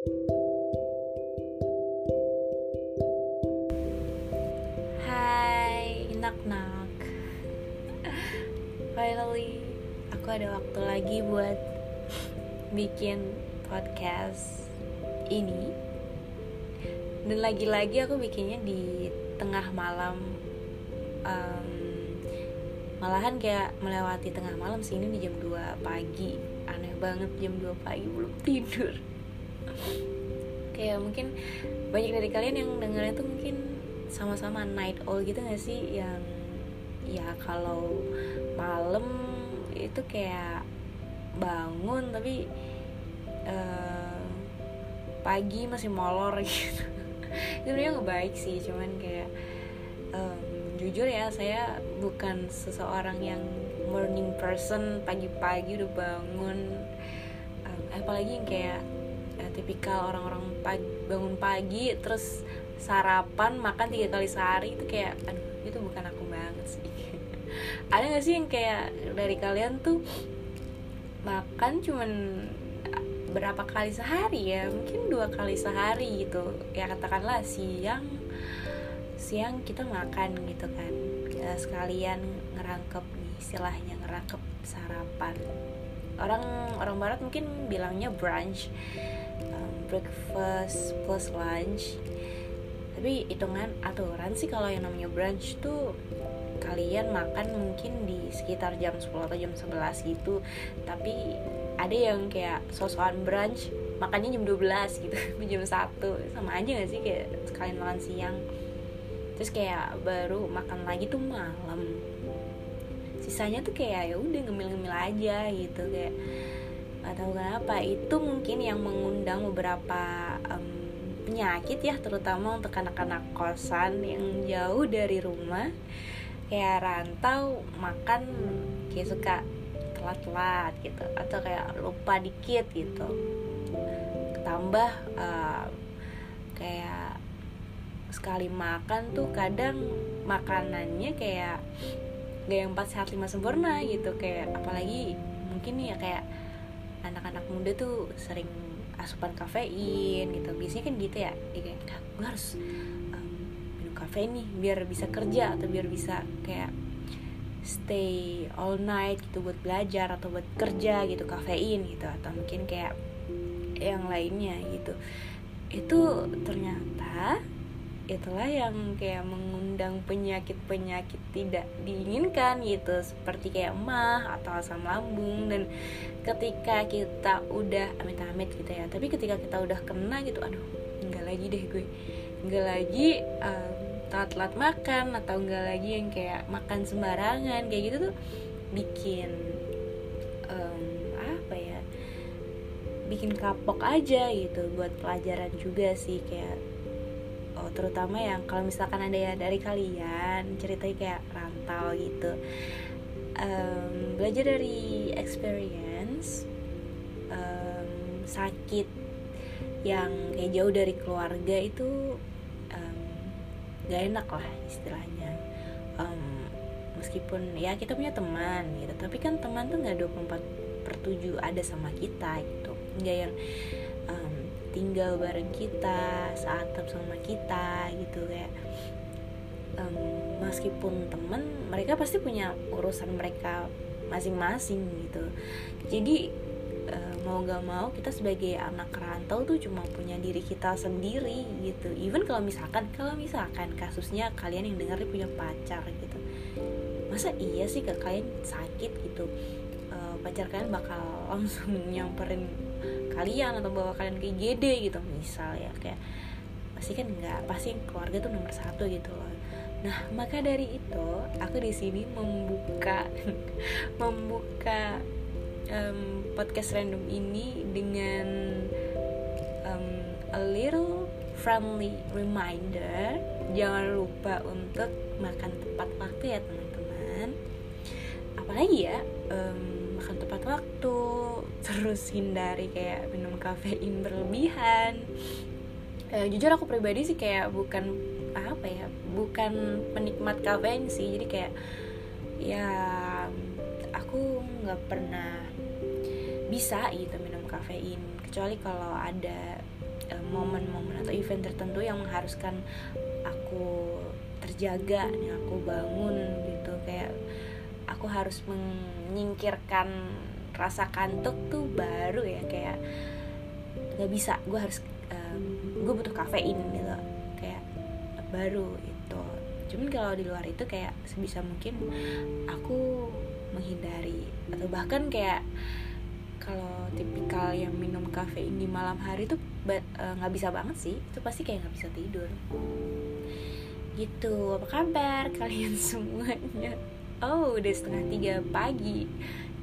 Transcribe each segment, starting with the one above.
Hai, nak-nak Finally, aku ada waktu lagi buat bikin podcast ini. Dan lagi-lagi aku bikinnya di tengah malam. Um, Malahan kayak melewati tengah malam sih, ini di jam 2 pagi. Aneh banget jam 2 pagi belum tidur Kayak mungkin banyak dari kalian yang dengerin tuh mungkin sama-sama night owl gitu gak sih? Yang ya kalau malam itu kayak bangun tapi uh, pagi masih molor gitu. Itu sebenarnya nggak baik sih cuman kayak um, jujur ya saya bukan seseorang yang morning person pagi-pagi udah bangun um, apalagi yang kayak uh, tipikal orang-orang bangun pagi terus sarapan makan tiga kali sehari itu kayak aduh itu bukan aku banget sih. Ada gak sih yang kayak dari kalian tuh makan cuman berapa kali sehari ya? Mungkin dua kali sehari gitu. Ya katakanlah siang siang kita makan gitu kan. Ya, sekalian ngerangkep nih istilahnya ngerangkep sarapan. Orang orang barat mungkin bilangnya brunch um, breakfast plus lunch. Tapi hitungan aturan sih kalau yang namanya brunch tuh kalian makan mungkin di sekitar jam 10 atau jam 11 gitu. Tapi ada yang kayak sosokan brunch makannya jam 12 gitu jam 1 sama aja gak sih kayak sekalian makan siang? Terus kayak baru makan lagi tuh malam. Sisanya tuh kayak ya udah ngemil-ngemil aja gitu kayak gak tahu kenapa itu mungkin yang mengundang beberapa um, penyakit ya terutama untuk anak-anak kosan yang jauh dari rumah. Kayak rantau makan kayak suka telat-telat gitu atau kayak lupa dikit gitu. Tambah uh, kayak sekali makan tuh kadang makanannya kayak gak yang empat sehat lima sempurna gitu kayak apalagi mungkin ya kayak anak-anak muda tuh sering asupan kafein gitu. Biasanya kan gitu ya. Kayak gue harus um, minum kafein nih biar bisa kerja atau biar bisa kayak stay all night gitu buat belajar atau buat kerja gitu kafein gitu. Atau mungkin kayak yang lainnya gitu. Itu ternyata itulah yang kayak mengundang penyakit-penyakit tidak diinginkan gitu seperti kayak emah atau asam lambung. Dan ketika kita udah amit-amit gitu ya tapi ketika kita udah kena gitu aduh enggak lagi deh gue. Enggak lagi um, telat-telat makan atau enggak lagi yang kayak makan sembarangan kayak gitu tuh bikin um, apa ya bikin kapok aja gitu buat pelajaran juga sih kayak oh, terutama yang kalau misalkan ada ya dari kalian ceritanya kayak rantau gitu. Um, belajar dari experience um, sakit yang kayak jauh dari keluarga itu um, gak enak lah istilahnya. Um, meskipun ya kita punya teman gitu tapi kan teman tuh nggak 24 per 7 ada sama kita gitu. Nggak yang tinggal bareng kita saat sama kita gitu kayak um, meskipun temen mereka pasti punya urusan mereka masing-masing gitu. Jadi uh, mau gak mau kita sebagai anak rantau tuh cuma punya diri kita sendiri gitu. Even kalau misalkan kalau misalkan kasusnya kalian yang dengar punya pacar gitu. Masa iya sih ke kalian sakit gitu? Uh, pacar kalian bakal langsung nyamperin kalian atau bawa kalian ke IGD gitu misal ya kayak pasti kan nggak pasti keluarga tuh nomor satu gitu loh. Nah maka dari itu aku di sini membuka membuka um, podcast random ini dengan um, a little friendly reminder. Jangan lupa untuk makan tepat waktu ya teman-teman. Apalagi ya um, makan tepat waktu terus hindari kayak minum kafein berlebihan. Uh, jujur aku pribadi sih kayak bukan apa ya bukan penikmat kafein sih. Jadi kayak ya aku nggak pernah bisa gitu minum kafein. Kecuali kalau ada uh, momen-momen atau event tertentu yang mengharuskan aku terjaga nih aku bangun gitu. Kayak aku harus menyingkirkan rasa kantuk tuh baru ya kayak nggak bisa gue harus um, gue butuh kafein gitu kayak baru itu cuman kalau di luar itu kayak sebisa mungkin aku menghindari atau bahkan kayak kalau tipikal yang minum kafein di malam hari tuh e, nggak uh, bisa banget sih itu pasti kayak nggak bisa tidur. Gitu apa kabar kalian semuanya? Oh udah setengah tiga pagi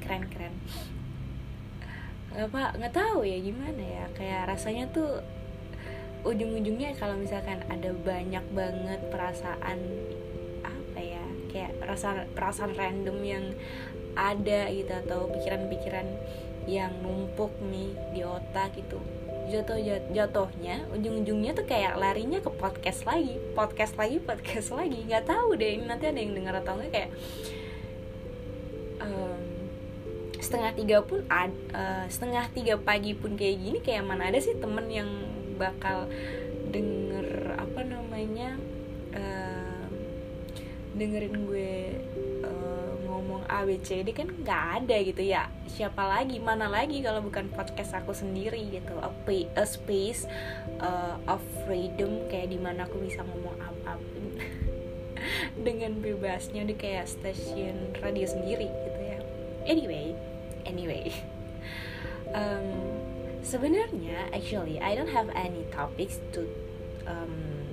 keren keren apa nggak tahu ya gimana ya kayak rasanya tuh ujung-ujungnya kalau misalkan ada banyak banget perasaan apa ya kayak rasa perasaan random yang ada gitu atau pikiran-pikiran yang numpuk nih di otak gitu jatuh jatuhnya ujung-ujungnya tuh kayak larinya ke podcast lagi podcast lagi podcast lagi. Nggak tahu deh ini nanti ada yang dengar atau enggak kayak setengah tiga pun uh, setengah tiga pagi pun kayak gini kayak mana ada sih temen yang bakal denger apa namanya uh, dengerin gue ngomong A B kan nggak ada gitu ya. Siapa lagi mana lagi kalau bukan podcast aku sendiri gitu. A, pay, a space uh, of freedom kayak di mana aku bisa ngomong apa pun. Dengan bebasnya di kayak stasiun radio sendiri gitu ya. Anyway anyway um, sebenarnya actually I don't have any topics to um,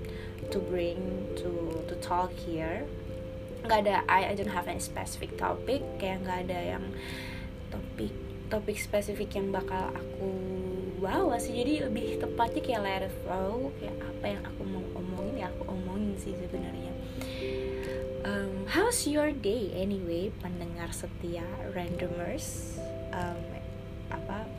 to bring to to talk here. Nggak ada I, I don't have any specific topic. Kayak nggak ada yang topik topik spesifik yang bakal aku bawa sih. Jadi lebih tepatnya kayak let it flow kayak apa yang aku mau omongin ya aku omongin sih sebenarnya how's your day anyway pendengar setia randomers? Um, apa?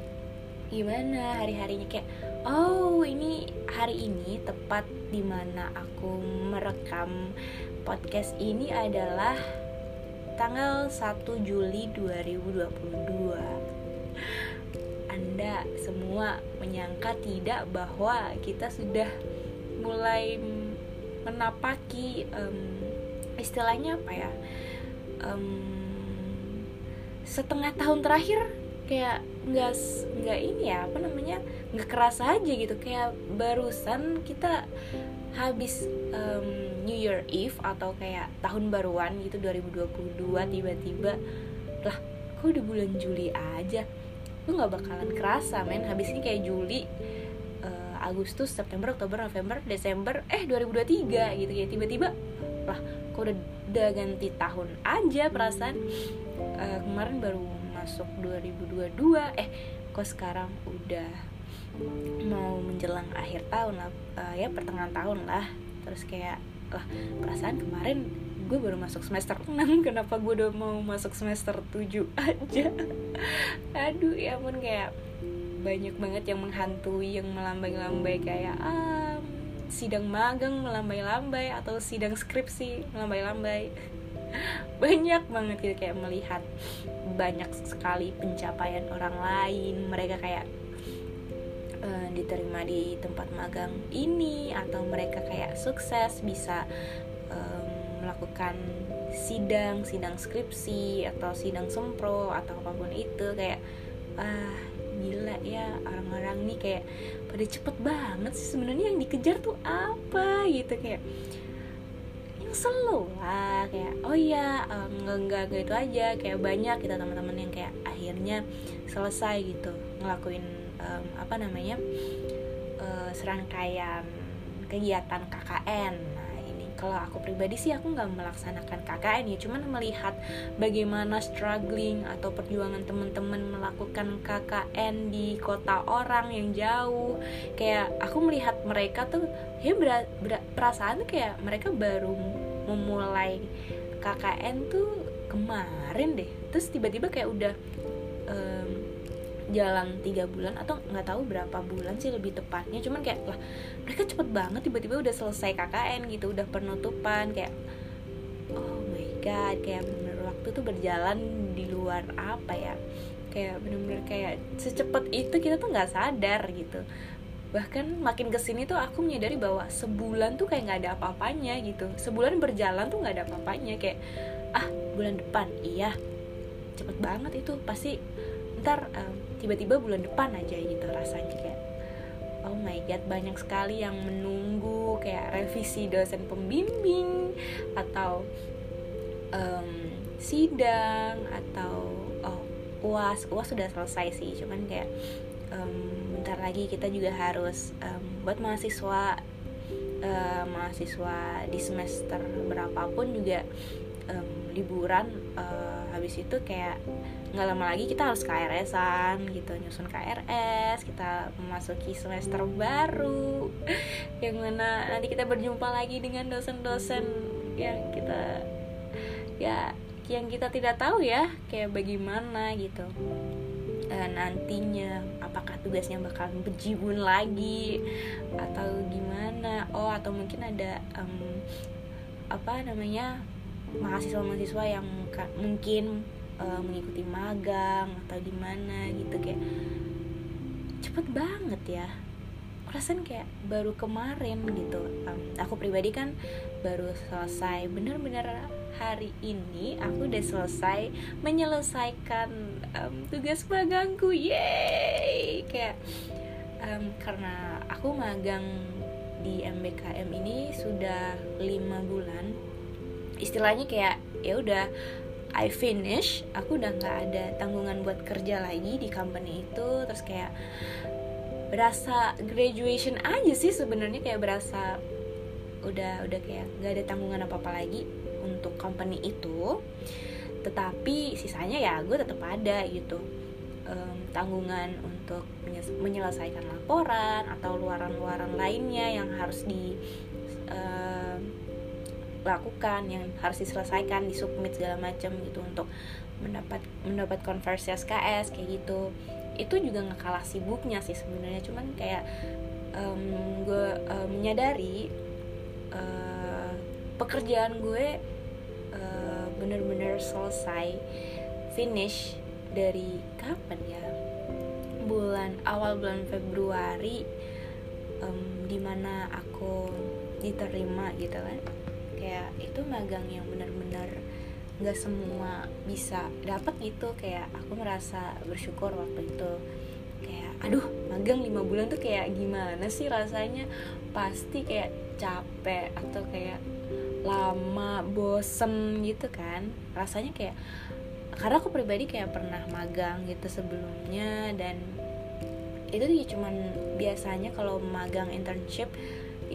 Gimana hari harinya kayak oh ini hari ini tepat di mana aku merekam podcast ini adalah tanggal 1 Juli 2022 Anda semua menyangka tidak bahwa kita sudah mulai menapaki um, istilahnya apa ya um, setengah tahun terakhir kayak nggak nggak ini ya apa namanya nggak kerasa aja gitu. Kayak barusan kita habis um, New Year Eve atau kayak tahun baruan gitu 2022 tiba-tiba lah kok udah bulan Juli aja? Lu nggak bakalan kerasa men. Habis ini kayak Juli uh, Agustus September Oktober November Desember eh 2023 gitu ya. Tiba-tiba lah kok udah, udah ganti tahun aja perasaan. Uh, kemarin baru masuk 2022 eh kok sekarang udah mau menjelang akhir tahun lah. Uh, ya pertengahan tahun lah. Terus kayak lah perasaan kemarin gue baru masuk semester 6 kenapa gue udah mau masuk semester 7 aja? Aduh ya ampun kayak banyak banget yang menghantui yang melambai-lambai kayak ah, sidang magang melambai-lambai atau sidang skripsi melambai-lambai. Banyak banget gitu kayak melihat banyak sekali pencapaian orang lain. Mereka kayak uh, diterima di tempat magang ini atau mereka kayak sukses bisa um, melakukan sidang sidang skripsi atau sidang sempro atau apa pun itu. Kayak ah gila ya orang-orang nih kayak pada cepet banget sih sebenarnya yang dikejar tuh apa gitu kayak yang slow lah kayak oh ya um, nggak nggak gitu aja kayak banyak kita teman-teman yang kayak akhirnya selesai gitu ngelakuin um, apa namanya uh, serangkaian kegiatan KKN kalau aku pribadi sih aku nggak melaksanakan KKN ya. Cuman melihat bagaimana struggling atau perjuangan teman-teman melakukan KKN di kota orang yang jauh. Kayak aku melihat mereka tuh ya ber, ber, perasaan tuh kayak mereka baru memulai KKN tuh kemarin deh. Terus tiba-tiba kayak udah um, jalan tiga bulan atau nggak tahu berapa bulan sih lebih tepatnya. Cuman kayak lah mereka cepet banget tiba-tiba udah selesai KKN gitu udah penutupan kayak oh my god kayak bener waktu tuh berjalan di luar apa ya? Kayak bener-bener kayak secepat itu kita tuh nggak sadar gitu. Bahkan makin ke sini tuh aku menyadari bahwa sebulan tuh kayak nggak ada apa-apanya gitu. Sebulan berjalan tuh nggak ada apa-apanya kayak ah bulan depan. Iya cepet banget itu. Pasti ntar um, tiba-tiba bulan depan aja gitu rasanya kayak oh my god banyak sekali yang menunggu kayak revisi dosen pembimbing atau um, sidang atau oh uas uas sudah selesai sih cuman kayak um, bentar lagi kita juga harus um, buat mahasiswa uh, mahasiswa di semester berapapun juga um, liburan uh, habis itu kayak nggak lama lagi kita harus KRS-an gitu nyusun KRS kita memasuki semester baru yang mana nanti kita berjumpa lagi dengan dosen-dosen yang kita ya yang kita tidak tahu ya kayak bagaimana gitu. Uh, nantinya apakah tugasnya bakal bejibun lagi atau gimana? Oh atau mungkin ada um, apa namanya mahasiswa-mahasiswa yang mungkin uh, mengikuti magang atau gimana gitu kayak cepet banget ya. Perasaan kayak baru kemarin gitu. Um, aku pribadi kan baru selesai. Bener-bener hari ini aku udah selesai menyelesaikan um, tugas magangku. Yeay! Kayak um, karena aku magang di MBKM ini sudah lima bulan. Istilahnya kayak ya udah I finish aku udah nggak ada tanggungan buat kerja lagi di company itu. Terus kayak berasa graduation aja sih sebenarnya kayak berasa udah udah kayak nggak ada tanggungan apa apa lagi untuk company itu. Tetapi sisanya ya gue tetap ada gitu. Um, tanggungan untuk menyelesaikan laporan atau luaran-luaran lainnya yang harus di um, lakukan yang harus diselesaikan disubmit segala macam gitu untuk mendapat mendapat konversi SKS kayak gitu. Itu juga nggak kalah sibuknya sih sebenarnya. Cuman kayak um, gue um, menyadari uh, pekerjaan gue uh, bener-bener selesai finish dari kapan ya? Bulan awal bulan Februari um, di mana aku diterima gitu kan kayak itu magang yang bener-bener nggak semua bisa dapat gitu. Kayak aku merasa bersyukur waktu itu. Kayak aduh magang lima bulan tuh kayak gimana sih rasanya? Pasti kayak capek atau kayak lama bosen gitu kan. Rasanya kayak karena aku pribadi kayak pernah magang gitu sebelumnya dan itu tuh cuman biasanya kalau magang internship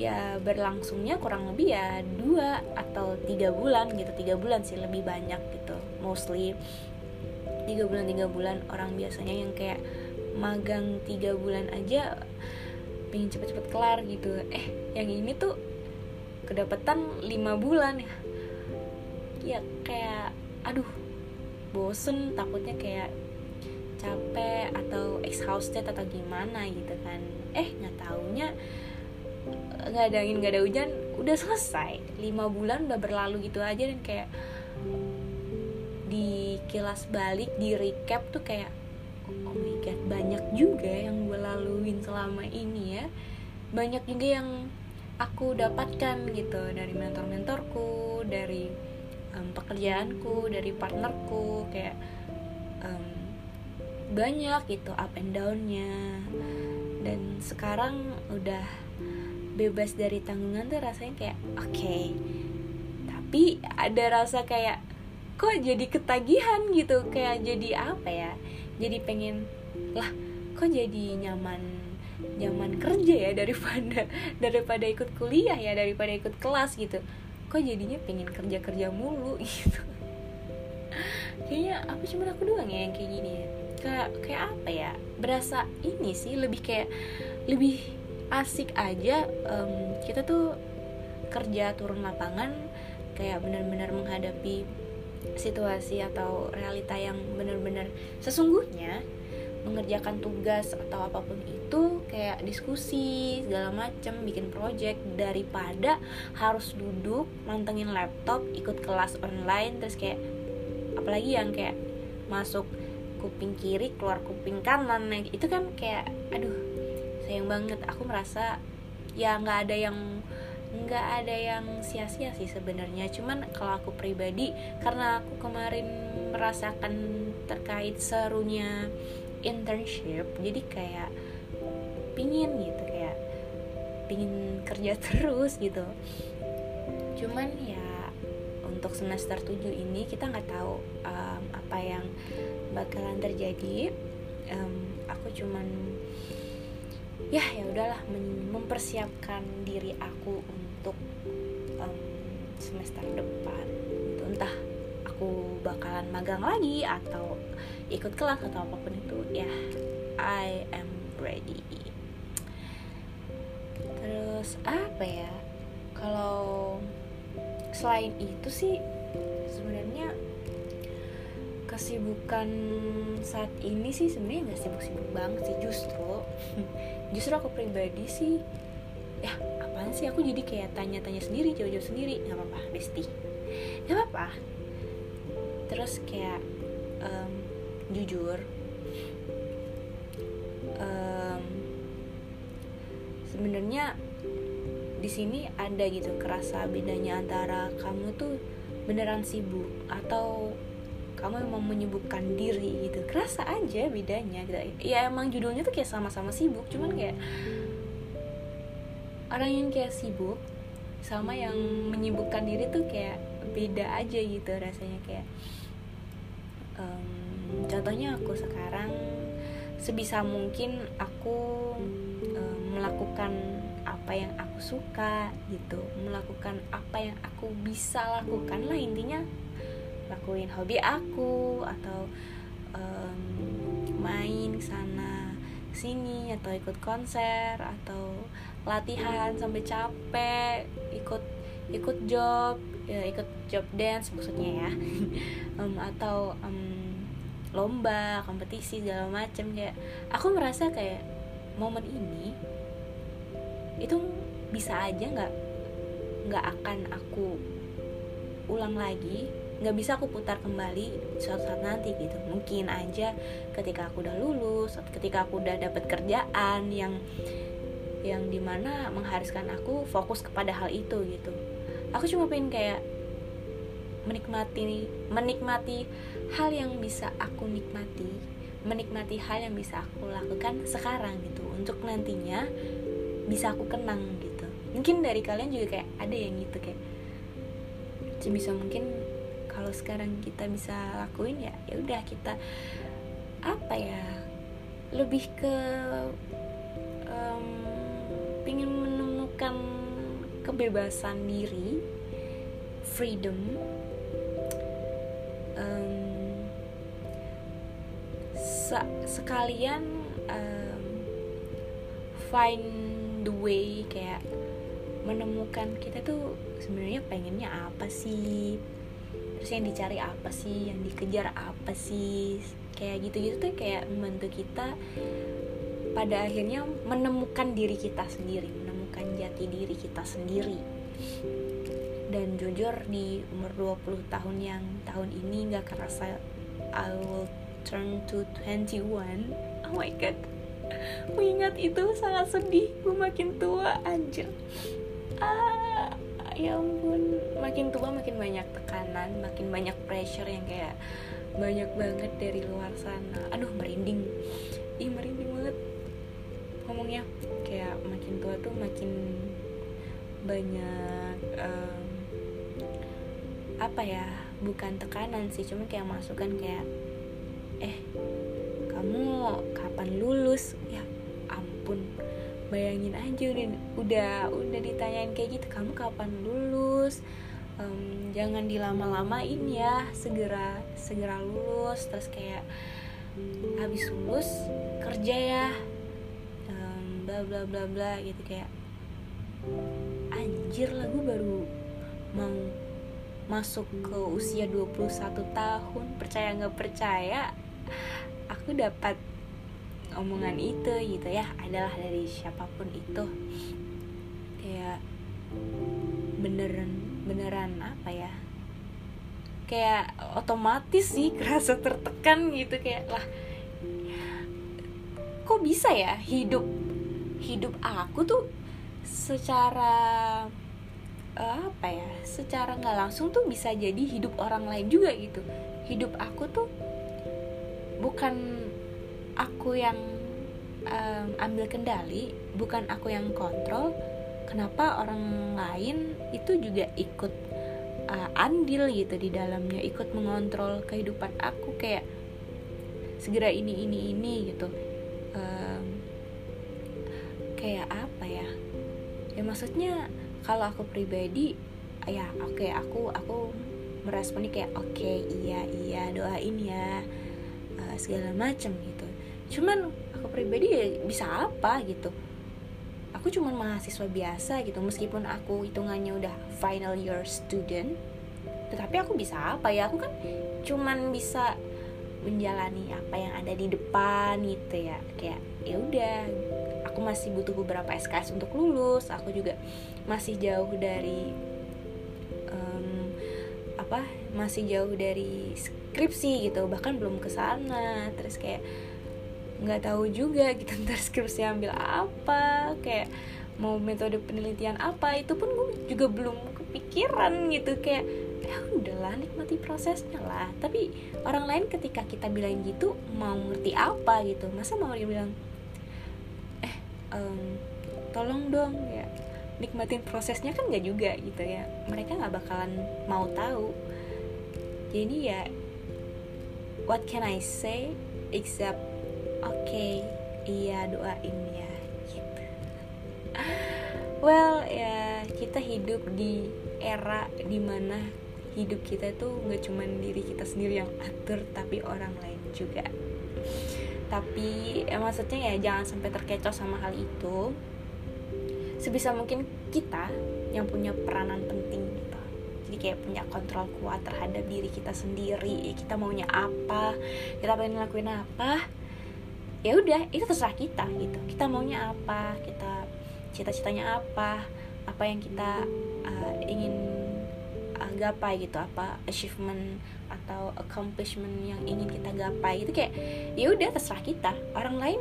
ya berlangsungnya kurang lebih ya dua atau tiga bulan gitu tiga bulan sih lebih banyak gitu mostly. Tiga bulan tiga bulan orang biasanya yang kayak magang tiga bulan aja pengen cepet-cepet kelar gitu. Eh yang ini tuh kedapetan lima bulan ya. Ya kayak aduh bosen takutnya kayak capek atau exhausted atau gimana gitu kan. Eh nggak taunya nggak ada angin nggak ada hujan udah selesai. Lima bulan udah berlalu gitu aja dan kayak di kilas balik di recap tuh kayak oh my god banyak juga yang gue laluin selama ini ya. Banyak juga yang aku dapatkan gitu dari mentor-mentorku dari um, pekerjaanku dari partnerku kayak um, banyak gitu up and downnya. Dan sekarang udah bebas dari tanggungan tuh rasanya kayak oke. Okay. tapi ada rasa kayak kok jadi ketagihan gitu? Kayak jadi apa ya? Jadi pengen lah kok jadi nyaman nyaman kerja ya daripada daripada ikut kuliah ya daripada ikut kelas gitu? Kok jadinya pengen kerja kerja mulu? Gitu. Kayaknya apa cuma aku doang ya yang kayak gini ya? Kayak kayak apa ya? Berasa ini sih lebih kayak lebih asik aja um, kita tuh kerja turun lapangan kayak benar-benar menghadapi situasi atau realita yang benar-benar sesungguhnya mengerjakan tugas atau apa pun itu kayak diskusi segala macem bikin project daripada harus duduk mantengin laptop ikut kelas online terus kayak apalagi yang kayak masuk kuping kiri keluar kuping kanan nah, itu kan kayak aduh sayang banget. Aku merasa ya nggak ada yang nggak ada yang sia-sia sih sebenarnya. Cuman kalau aku pribadi karena aku kemarin merasakan terkait serunya internship jadi kayak pingin gitu kayak pingin kerja terus gitu. Cuman ya untuk semester 7 ini kita nggak tahu um, apa yang bakalan terjadi. Um, aku cuman ya ya udahlah mempersiapkan diri aku untuk um, semester depan. Itu entah aku bakalan magang lagi atau ikut kelas atau apa pun itu ya I am ready. Terus apa ya kalau selain itu sih sebenarnya kesibukan saat ini sih sebenarnya nggak sibuk-sibuk banget sih justru justru aku pribadi sih ya apaan sih? Aku jadi kayak tanya-tanya sendiri jauh-jauh sendiri. Nggak apa-apa besti nggak apa-apa. Terus kayak um, jujur um, sebenarnya di sini ada gitu kerasa bedanya antara kamu tuh beneran sibuk atau kamu emang menyibukkan diri gitu. Kerasa aja bedanya gitu. Ya emang judulnya tuh kayak sama-sama sibuk cuman kayak orang yang kayak sibuk sama yang menyibukkan diri tuh kayak beda aja gitu rasanya kayak um, contohnya aku sekarang sebisa mungkin aku um, melakukan apa yang aku suka gitu melakukan apa yang aku bisa lakukan lah intinya lakuin hobi aku atau um, main sana sini atau ikut konser atau latihan sampai capek ikut ikut job ya ikut job dance maksudnya ya. Um, atau um, lomba kompetisi segala macam kayak aku merasa kayak momen ini itu bisa aja nggak nggak akan aku ulang lagi nggak bisa aku putar kembali suatu saat nanti gitu. Mungkin aja ketika aku udah lulus ketika aku udah dapet kerjaan yang yang di mana mengharuskan aku fokus kepada hal itu gitu. Aku cuma pengen kayak menikmati menikmati hal yang bisa aku nikmati menikmati hal yang bisa aku lakukan sekarang gitu. Untuk nantinya bisa aku kenang gitu. Mungkin dari kalian juga kayak ada yang gitu kayak sebisa mungkin kalau sekarang kita bisa lakuin ya ya udah kita apa ya lebih ke um, ingin menemukan kebebasan diri freedom um, sekalian um, find the way kayak menemukan kita tuh sebenarnya pengennya apa sih terus yang dicari apa sih yang dikejar apa sih kayak gitu-gitu tuh kayak membantu kita pada akhirnya menemukan diri kita sendiri menemukan jati diri kita sendiri. Dan jujur di umur 20 tahun yang tahun ini gak kerasa I will turn to 21 oh my god. Mengingat itu sangat sedih gue makin tua anjir. Ah ya ampun. Makin tua makin banyak tekanan makin banyak pressure yang kayak banyak banget dari luar sana. Aduh merinding. Ih merinding banget. Ngomongnya kayak makin tua tuh makin banyak um, apa ya bukan tekanan sih cuma kayak masukan kayak eh kamu kapan lulus? Ya ampun bayangin aja udah udah udah ditanyain kayak gitu kamu kapan lulus? Um, jangan dilama-lamain ya segera segera lulus terus kayak habis lulus kerja ya. Bla bla bla bla gitu kayak anjir lah gue baru mau masuk ke usia 21 tahun percaya nggak percaya aku dapat omongan itu gitu ya adalah dari siapa pun itu. Kayak beneran beneran apa ya? Kayak otomatis sih kerasa tertekan gitu kayak lah kok bisa ya hidup hidup aku tuh secara apa ya secara nggak langsung tuh bisa jadi hidup orang lain juga gitu. Hidup aku tuh bukan aku yang um, ambil kendali bukan aku yang kontrol kenapa orang lain itu juga ikut uh, andil gitu di dalamnya ikut mengontrol kehidupan aku kayak segera ini ini ini gitu. Um, kayak apa ya? Ya maksudnya kalau aku pribadi ya oke okay, aku aku meresponi kayak oke okay, iya iya doain ya uh, segala macam gitu cuman aku pribadi ya bisa apa gitu. Aku cuman mahasiswa biasa gitu. Meskipun aku hitungannya udah final year student tetapi aku bisa apa ya? Aku kan cuman bisa menjalani apa yang ada di depan gitu ya. Kayak ya udah aku masih butuh beberapa SKS untuk lulus. Aku juga masih jauh dari um, apa masih jauh dari skripsi gitu. Bahkan belum ke sana. Terus kayak nggak tahu juga gitu ntar skripsi ambil apa kayak mau metode penelitian apa itu pun gue juga belum kepikiran gitu kayak ya udahlah nikmati prosesnya lah. Tapi orang lain ketika kita bilang gitu mau ngerti apa gitu masa mau dia bilang eh um, tolong dong ya nikmatin prosesnya kan nggak juga gitu ya. Mereka nggak bakalan mau tahu. Jadi ya what can I say except oke okay, iya doain ya gitu. Well ya kita hidup di era di mana hidup kita tuh nggak cuma diri kita sendiri yang atur tapi orang lain juga. Tapi ya maksudnya ya jangan sampai terkecoh sama hal itu. Sebisa mungkin kita yang punya peranan penting gitu. Jadi kayak punya kontrol kuat terhadap diri kita sendiri. Kita maunya apa? Kita pengen ngelakuin apa ya udah itu terserah kita gitu. Kita maunya apa kita cita-citanya apa apa yang kita uh, ingin gapai gitu apa achievement atau accomplishment yang ingin kita gapai. Itu kayak ya udah terserah kita. Orang lain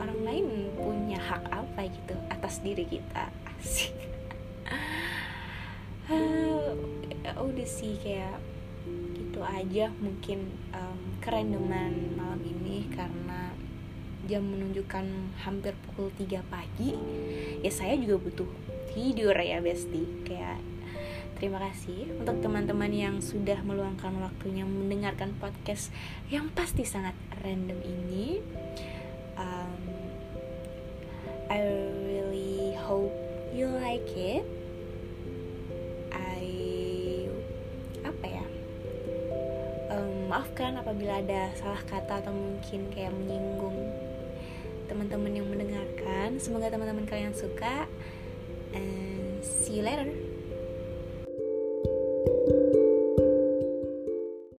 orang lain punya hak apa gitu atas diri kita. Asik. Uh, udah sih kayak gitu aja mungkin um, kerendeman malam ini karena jam menunjukkan hampir pukul 3 pagi ya saya juga butuh tidur ya besti kayak Terima kasih untuk teman-teman yang sudah meluangkan waktunya mendengarkan podcast yang pasti sangat random ini. Um, I really hope you like it. Maafkan apabila ada salah kata atau mungkin kayak menyinggung teman-teman yang mendengarkan. Semoga teman-teman kalian suka. And see you later.